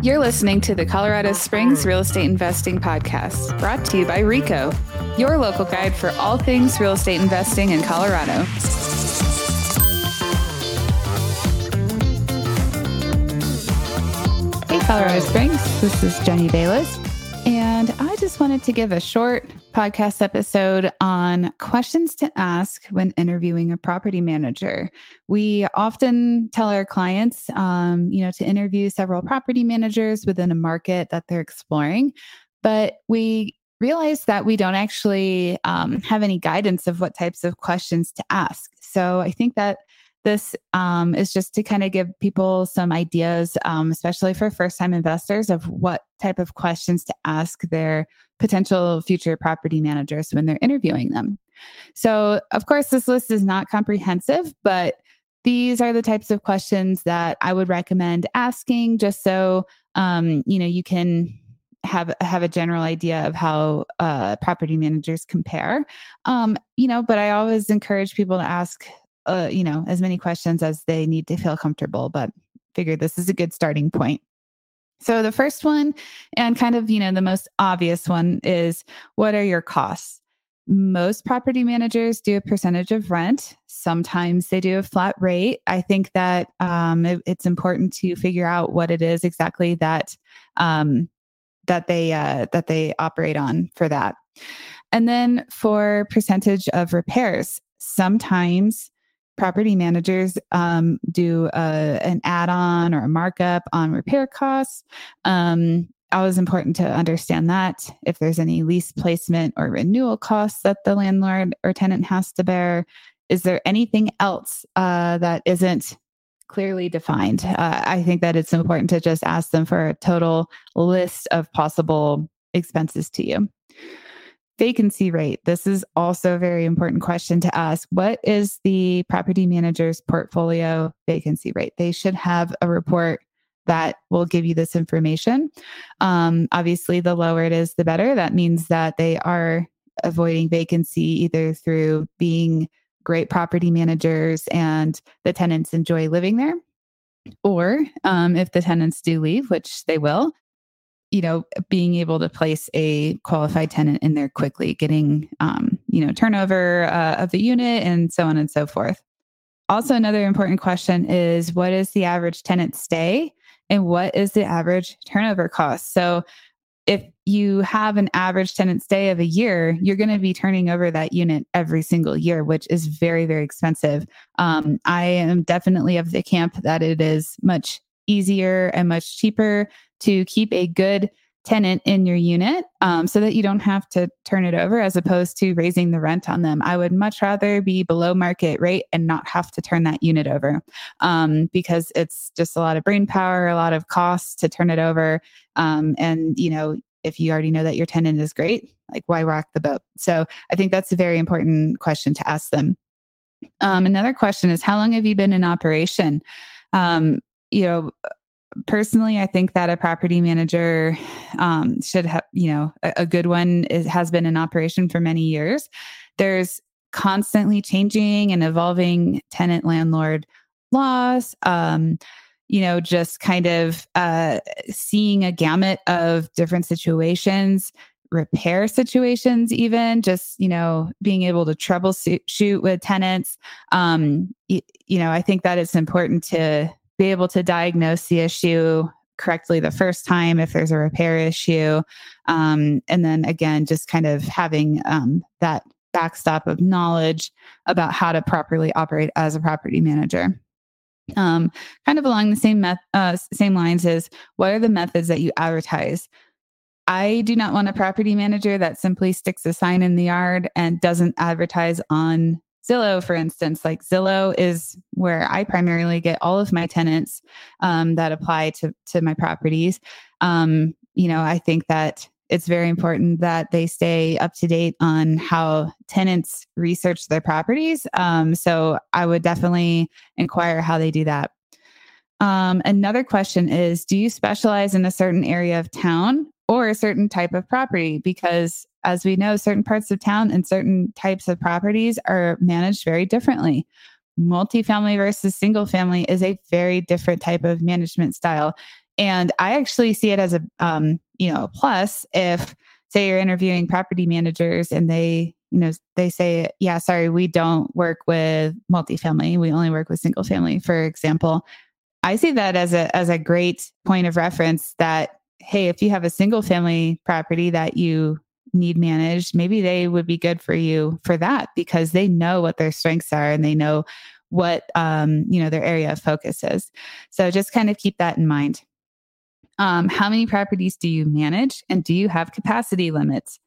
You're listening to the Colorado Springs Real Estate Investing Podcast, brought to you by RICO, your local guide for all things real estate investing in Colorado. Hey, Colorado Springs, this is Jenny Bayless, just wanted to give a short podcast episode on questions to ask when interviewing a property manager. We often tell our clients, um, you know, to interview several property managers within a market that they're exploring, but we realize that we don't actually um, have any guidance of what types of questions to ask. So I think that this um, is just to kind of give people some ideas, um, especially for first time investors, of what type of questions to ask their potential future property managers when they're interviewing them. So, of course, this list is not comprehensive, but these are the types of questions that I would recommend asking just so um, you know you can have have a general idea of how uh, property managers compare. Um, you know, but I always encourage people to ask uh, you know, as many questions as they need to feel comfortable, but figure this is a good starting point. So the first one and kind of, you know, the most obvious one is what are your costs? Most property managers do a percentage of rent. Sometimes they do a flat rate. I think that um, it, it's important to figure out what it is exactly that um, that they uh, that they operate on for that. And then for percentage of repairs, sometimes property managers um, do a, an add-on or a markup on repair costs. Um, always important to understand that if there's any lease placement or renewal costs that the landlord or tenant has to bear. Is there anything else uh, that isn't clearly defined? Uh, i think that it's important to just ask them for a total list of possible expenses to you vacancy rate. This is also a very important question to ask. What is the property manager's portfolio vacancy rate? They should have a report that will give you this information. Um, obviously, the lower it is, the better. That means that they are avoiding vacancy either through being great property managers and the tenants enjoy living there. Or um, if the tenants do leave, which they will, you know, being able to place a qualified tenant in there quickly, getting, um, you know, turnover uh, of the unit and so on and so forth. Also, another important question is what is the average tenant stay and what is the average turnover cost? So, if you have an average tenant stay of a year, you're going to be turning over that unit every single year, which is very, very expensive. Um, I am definitely of the camp that it is much easier and much cheaper to keep a good tenant in your unit um, so that you don't have to turn it over as opposed to raising the rent on them. I would much rather be below market rate and not have to turn that unit over um, because it's just a lot of brain power, a lot of costs to turn it over. Um, and, you know, if you already know that your tenant is great, like why rock the boat? So I think that's a very important question to ask them. Um, another question is how long have you been in operation? Um, you know, personally, I think that a property manager um, should have, you know, a, a good one is, has been in operation for many years. There's constantly changing and evolving tenant landlord laws. Um, you know, just kind of uh, seeing a gamut of different situations, repair situations, even just, you know, being able to troubleshoot with tenants. Um, you, you know, I think that it's important to be able to diagnose the issue correctly the first time if there's a repair issue. Um, and then again, just kind of having um, that backstop of knowledge about how to properly operate as a property manager. Um, kind of along the same met- uh, same lines is what are the methods that you advertise? I do not want a property manager that simply sticks a sign in the yard and doesn't advertise on Zillow, for instance, like Zillow is where I primarily get all of my tenants um, that apply to to my properties. Um, you know, I think that it's very important that they stay up to date on how tenants research their properties. Um, so I would definitely inquire how they do that. Um, another question is Do you specialize in a certain area of town or a certain type of property? Because as we know, certain parts of town and certain types of properties are managed very differently. Multifamily versus single family is a very different type of management style. and I actually see it as a, um, you know, plus if say you're interviewing property managers and they, you know, they say, yeah, sorry, we don't work with multifamily. We only work with single family, for example. I see that as a as a great point of reference that hey, if you have a single family property that you need managed, maybe they would be good for you for that because they know what their strengths are and they know what um, you know their area of focus is. So just kind of keep that in mind. Um, how many properties do you manage and do you have capacity limits?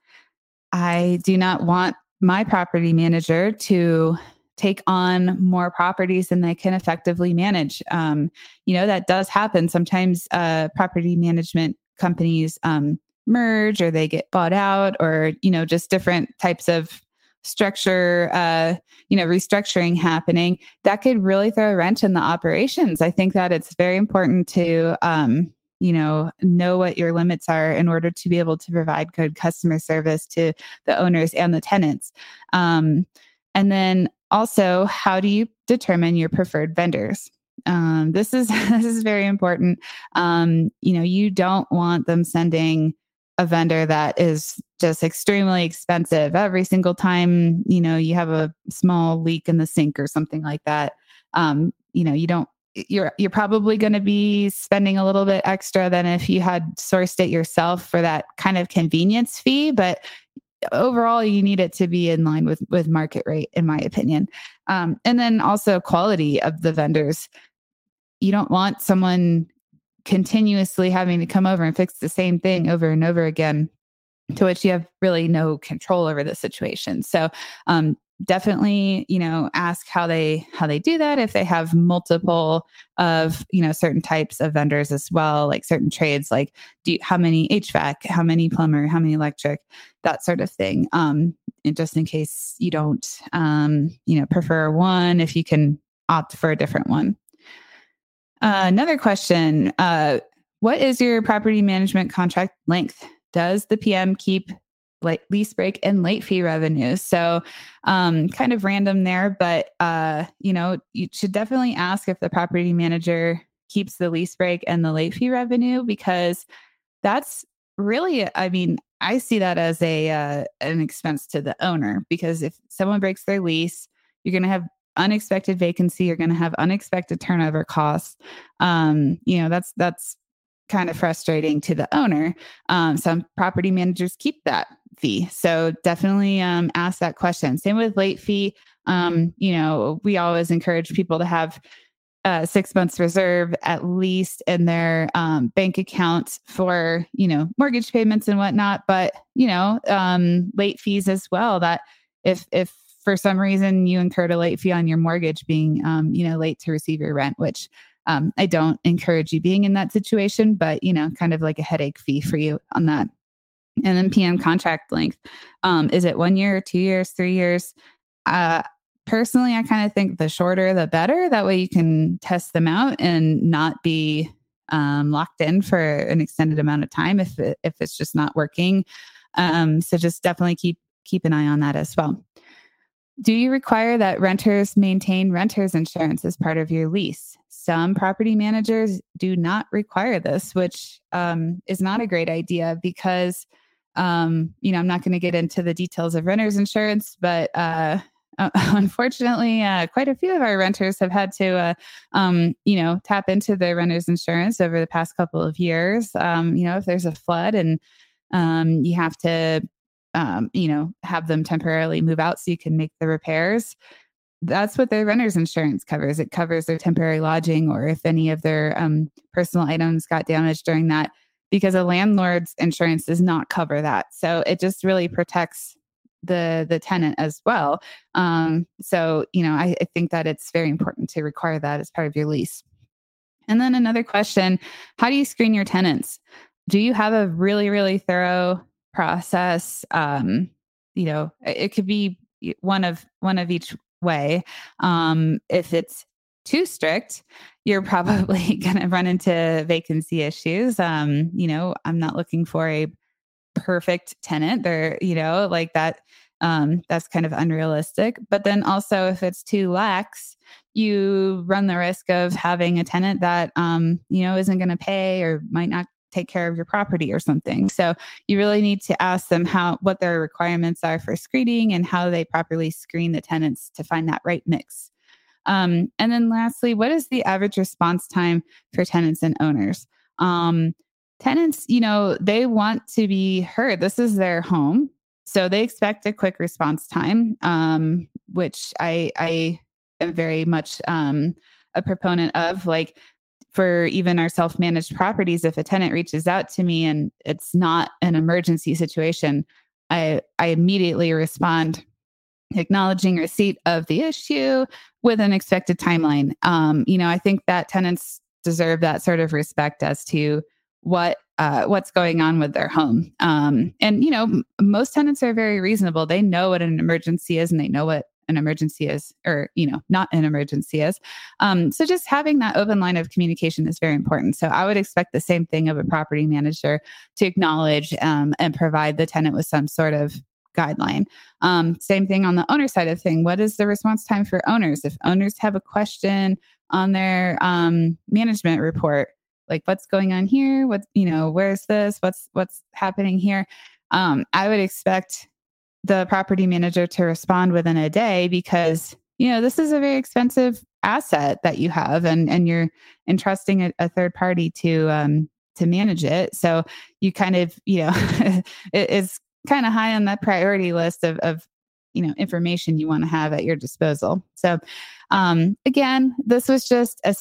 I do not want my property manager to take on more properties than they can effectively manage. Um, you know, that does happen. Sometimes uh, property management companies um, merge or they get bought out or, you know, just different types of structure, uh, you know, restructuring happening. That could really throw a wrench in the operations. I think that it's very important to, um, you know know what your limits are in order to be able to provide good customer service to the owners and the tenants um, and then also how do you determine your preferred vendors um, this is this is very important um, you know you don't want them sending a vendor that is just extremely expensive. Every single time you know you have a small leak in the sink or something like that um, you know you don't you're you're probably going to be spending a little bit extra than if you had sourced it yourself for that kind of convenience fee but overall you need it to be in line with with market rate in my opinion. Um, and then also quality of the vendors. You don't want someone continuously having to come over and fix the same thing over and over again to which you have really no control over the situation. So um, definitely you know ask how they how they do that if they have multiple of you know certain types of vendors as well like certain trades like do you, how many hvac how many plumber how many electric that sort of thing. Um and just in case you don't um you know prefer one if you can opt for a different one uh, another question uh what is your property management contract length does the pm keep like lease break and late fee revenues. So um, kind of random there, but uh, you know, you should definitely ask if the property manager keeps the lease break and the late fee revenue because that's really, I mean, I see that as a uh, an expense to the owner because if someone breaks their lease, you're going to have unexpected vacancy, you're going to have unexpected turnover costs. Um, you know, that's that's kind of frustrating to the owner. Um, some property managers keep that fee. So definitely um, ask that question. Same with late fee. Um, you know, we always encourage people to have uh, six months reserve at least in their um, bank account for you know mortgage payments and whatnot. But you know, um, late fees as well. That if if for some reason you incurred a late fee on your mortgage, being um, you know late to receive your rent, which um, I don't encourage you being in that situation, but you know, kind of like a headache fee for you on that. And then PM contract length. Um, is it one year, two years, three years? Uh, personally, I kind of think the shorter, the better. That way you can test them out and not be um, locked in for an extended amount of time if it, if it's just not working. Um, so just definitely keep keep an eye on that as well. Do you require that renters maintain renters insurance as part of your lease? Some property managers do not require this, which um, is not a great idea because, um, you know, I'm not going to get into the details of renters insurance, but uh, unfortunately, uh, quite a few of our renters have had to, uh, um, you know, tap into their renters insurance over the past couple of years. Um, you know, if there's a flood and um, you have to, um, you know, have them temporarily move out so you can make the repairs that's what their renter's insurance covers. It covers their temporary lodging or if any of their um, personal items got damaged during that, because a landlord's insurance does not cover that. So it just really protects the the tenant as well. Um, so you know, I, I think that it's very important to require that as part of your lease. And then another question: How do you screen your tenants? Do you have a really really thorough process? Um, you know, it could be one of one of each way. Um, if it's too strict, you're probably going to run into vacancy issues. Um, you know, I'm not looking for a perfect tenant there, you know, like that. Um, that's kind of unrealistic. But then also, if it's too lax, you run the risk of having a tenant that um, you know isn't going to pay or might not take care of your property or something. So you really need to ask them how what their requirements are for screening and how they properly screen the tenants to find that right mix. Um, and then lastly, what is the average response time for tenants and owners? Um, tenants, you know, they want to be heard. This is their home. So they expect a quick response time, um, which I, I am very much um, a proponent of. Like for even our self managed properties, if a tenant reaches out to me and it's not an emergency situation, I, I immediately respond acknowledging receipt of the issue with an expected timeline. Um, you know, I think that tenants deserve that sort of respect as to what uh, what's going on with their home. Um, and you know, m- most tenants are very reasonable. They know what an emergency is, and they know what an emergency is or you know not an emergency is. Um, so just having that open line of communication is very important. So i would expect the same thing of a property manager to acknowledge um, and provide the tenant with some sort of guideline. Um, same thing on the owner side of thing. What is the response time for owners? If owners have a question on their um, management report like what's going on here? What you know where's this? What's what's happening here? Um, i would expect the property manager to respond within a day because you know this is a very expensive asset that you have and and you're entrusting a, a third party to um to manage it so you kind of you know it is kind of high on that priority list of of you know information you want to have at your disposal so um again this was just a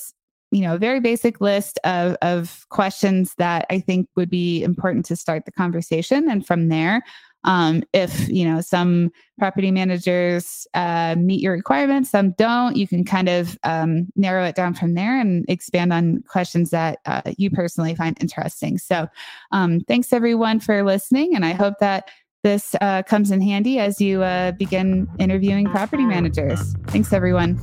you know, a very basic list of, of questions that I think would be important to start the conversation. And from there, um, if you know some property managers uh, meet your requirements, some don't, you can kind of um, narrow it down from there and expand on questions that uh, you personally find interesting. So, um, thanks everyone for listening, and I hope that this uh, comes in handy as you uh, begin interviewing property managers. Thanks, everyone.